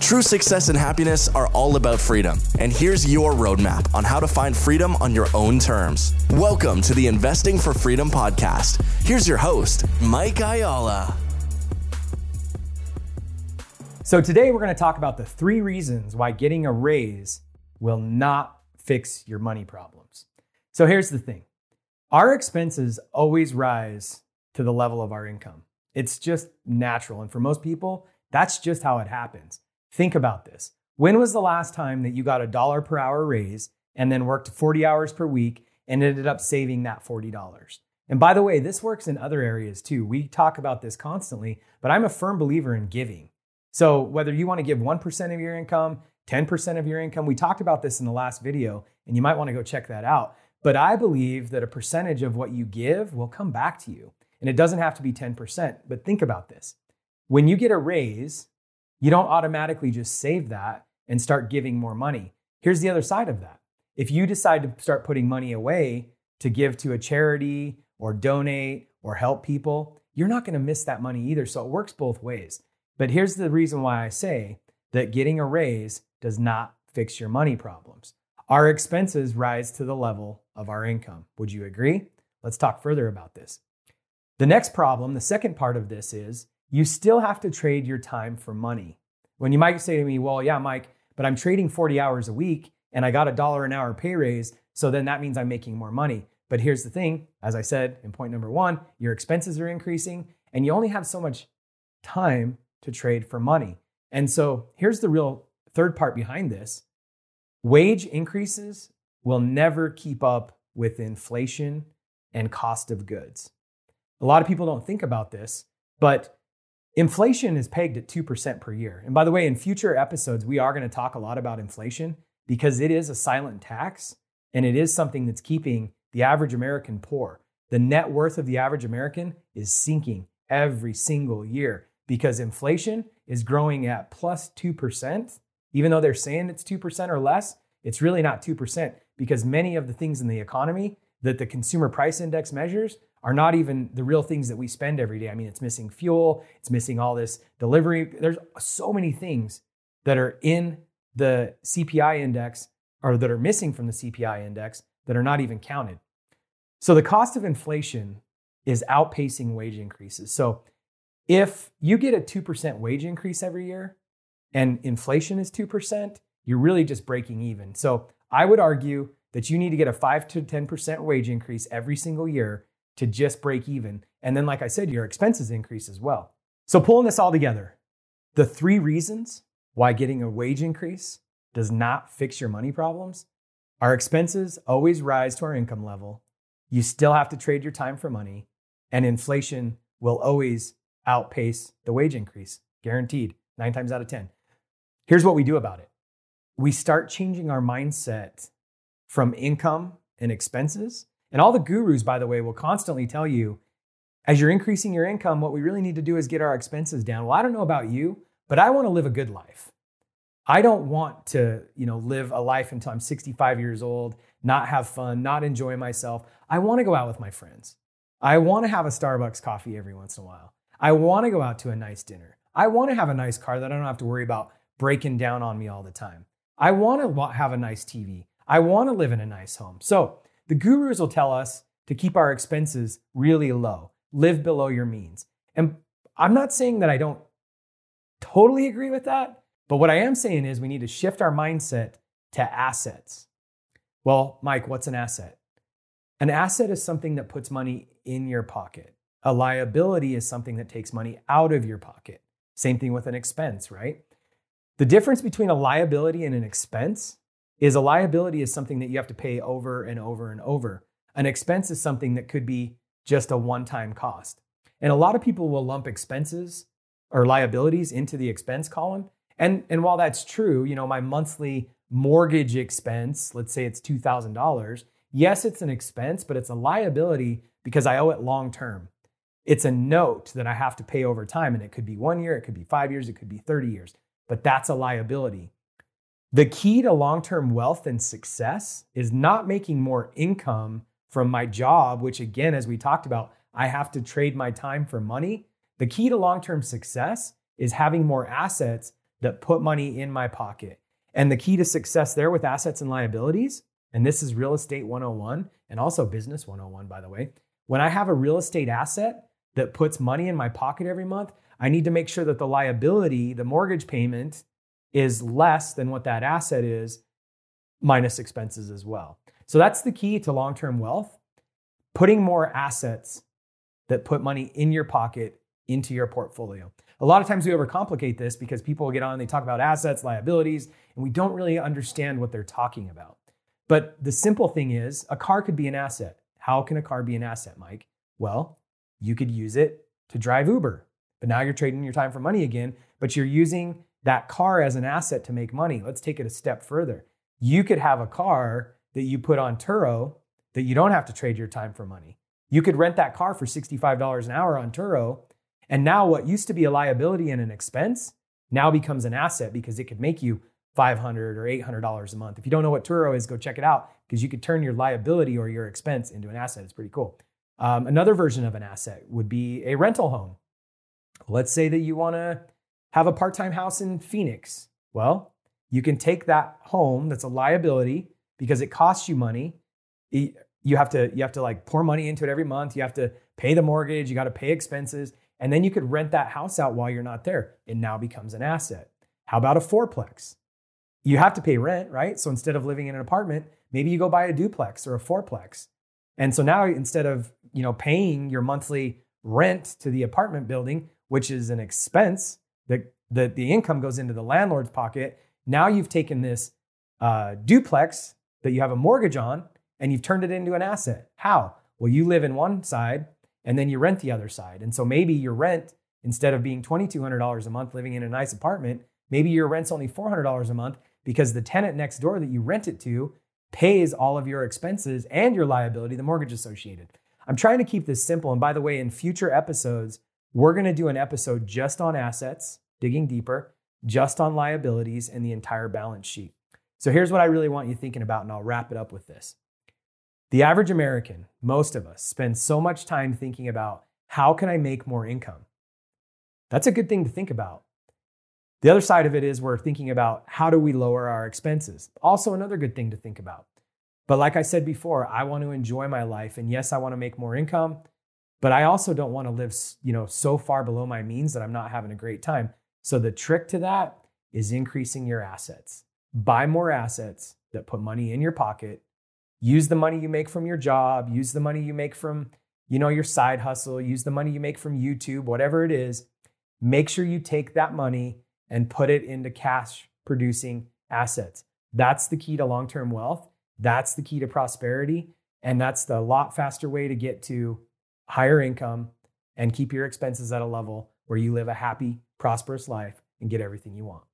True success and happiness are all about freedom. And here's your roadmap on how to find freedom on your own terms. Welcome to the Investing for Freedom podcast. Here's your host, Mike Ayala. So, today we're going to talk about the three reasons why getting a raise will not fix your money problems. So, here's the thing our expenses always rise to the level of our income. It's just natural. And for most people, that's just how it happens. Think about this. When was the last time that you got a dollar per hour raise and then worked 40 hours per week and ended up saving that $40? And by the way, this works in other areas too. We talk about this constantly, but I'm a firm believer in giving. So whether you want to give 1% of your income, 10% of your income, we talked about this in the last video, and you might want to go check that out. But I believe that a percentage of what you give will come back to you. And it doesn't have to be 10%. But think about this when you get a raise, you don't automatically just save that and start giving more money. Here's the other side of that. If you decide to start putting money away to give to a charity or donate or help people, you're not going to miss that money either. So it works both ways. But here's the reason why I say that getting a raise does not fix your money problems. Our expenses rise to the level of our income. Would you agree? Let's talk further about this. The next problem, the second part of this is you still have to trade your time for money. When you might say to me, well, yeah, Mike, but I'm trading 40 hours a week and I got a dollar an hour pay raise. So then that means I'm making more money. But here's the thing as I said in point number one, your expenses are increasing and you only have so much time to trade for money. And so here's the real third part behind this wage increases will never keep up with inflation and cost of goods. A lot of people don't think about this, but Inflation is pegged at 2% per year. And by the way, in future episodes, we are going to talk a lot about inflation because it is a silent tax and it is something that's keeping the average American poor. The net worth of the average American is sinking every single year because inflation is growing at plus 2%. Even though they're saying it's 2% or less, it's really not 2% because many of the things in the economy that the consumer price index measures are not even the real things that we spend every day. I mean, it's missing fuel, it's missing all this delivery. There's so many things that are in the CPI index or that are missing from the CPI index that are not even counted. So the cost of inflation is outpacing wage increases. So if you get a 2% wage increase every year and inflation is 2%, you're really just breaking even. So I would argue that you need to get a 5 to 10% wage increase every single year to just break even. And then, like I said, your expenses increase as well. So, pulling this all together, the three reasons why getting a wage increase does not fix your money problems our expenses always rise to our income level. You still have to trade your time for money, and inflation will always outpace the wage increase, guaranteed, nine times out of 10. Here's what we do about it we start changing our mindset from income and expenses and all the gurus, by the way, will constantly tell you as you're increasing your income, what we really need to do is get our expenses down. Well, I don't know about you, but I want to live a good life. I don't want to, you know, live a life until I'm 65 years old, not have fun, not enjoy myself. I want to go out with my friends. I want to have a Starbucks coffee every once in a while. I want to go out to a nice dinner. I want to have a nice car that I don't have to worry about breaking down on me all the time. I want to have a nice TV. I want to live in a nice home. So the gurus will tell us to keep our expenses really low, live below your means. And I'm not saying that I don't totally agree with that, but what I am saying is we need to shift our mindset to assets. Well, Mike, what's an asset? An asset is something that puts money in your pocket. A liability is something that takes money out of your pocket. Same thing with an expense, right? The difference between a liability and an expense is a liability is something that you have to pay over and over and over. An expense is something that could be just a one-time cost. And a lot of people will lump expenses or liabilities into the expense column. And, and while that's true, you know, my monthly mortgage expense, let's say it's $2,000, yes, it's an expense, but it's a liability because I owe it long term. It's a note that I have to pay over time. And it could be one year, it could be five years, it could be 30 years, but that's a liability. The key to long term wealth and success is not making more income from my job, which, again, as we talked about, I have to trade my time for money. The key to long term success is having more assets that put money in my pocket. And the key to success there with assets and liabilities, and this is real estate 101 and also business 101, by the way. When I have a real estate asset that puts money in my pocket every month, I need to make sure that the liability, the mortgage payment, is less than what that asset is, minus expenses as well. So that's the key to long term wealth putting more assets that put money in your pocket into your portfolio. A lot of times we overcomplicate this because people get on and they talk about assets, liabilities, and we don't really understand what they're talking about. But the simple thing is, a car could be an asset. How can a car be an asset, Mike? Well, you could use it to drive Uber, but now you're trading your time for money again, but you're using that car as an asset to make money. Let's take it a step further. You could have a car that you put on Turo that you don't have to trade your time for money. You could rent that car for $65 an hour on Turo and now what used to be a liability and an expense now becomes an asset because it could make you $500 or $800 a month. If you don't know what Turo is, go check it out because you could turn your liability or your expense into an asset. It's pretty cool. Um, another version of an asset would be a rental home. Let's say that you want to have a part time house in Phoenix. Well, you can take that home that's a liability because it costs you money. You have to you have to like pour money into it every month. You have to pay the mortgage. You got to pay expenses. And then you could rent that house out while you're not there. It now becomes an asset. How about a fourplex? You have to pay rent, right? So instead of living in an apartment, maybe you go buy a duplex or a fourplex. And so now instead of, you know, paying your monthly rent to the apartment building, which is an expense that the, the income goes into the landlord's pocket, now you've taken this uh, duplex that you have a mortgage on and you've turned it into an asset. How? Well, you live in one side and then you rent the other side. And so maybe your rent, instead of being $2,200 a month living in a nice apartment, maybe your rent's only $400 a month because the tenant next door that you rent it to pays all of your expenses and your liability, the mortgage associated. I'm trying to keep this simple. And by the way, in future episodes, we're going to do an episode just on assets, digging deeper, just on liabilities and the entire balance sheet. So here's what I really want you thinking about, and I'll wrap it up with this. The average American, most of us, spend so much time thinking about how can I make more income? That's a good thing to think about. The other side of it is we're thinking about how do we lower our expenses? Also, another good thing to think about. But like I said before, I want to enjoy my life. And yes, I want to make more income, but I also don't want to live, you know, so far below my means that I'm not having a great time. So the trick to that is increasing your assets. Buy more assets that put money in your pocket use the money you make from your job, use the money you make from, you know, your side hustle, use the money you make from YouTube, whatever it is. Make sure you take that money and put it into cash producing assets. That's the key to long-term wealth. That's the key to prosperity, and that's the lot faster way to get to higher income and keep your expenses at a level where you live a happy, prosperous life and get everything you want.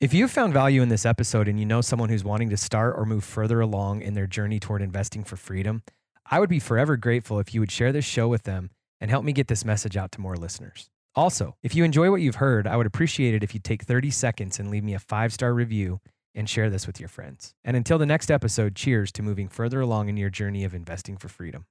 If you've found value in this episode and you know someone who's wanting to start or move further along in their journey toward investing for freedom, I would be forever grateful if you would share this show with them and help me get this message out to more listeners. Also, if you enjoy what you've heard, I would appreciate it if you take 30 seconds and leave me a five star review and share this with your friends. And until the next episode, cheers to moving further along in your journey of investing for freedom.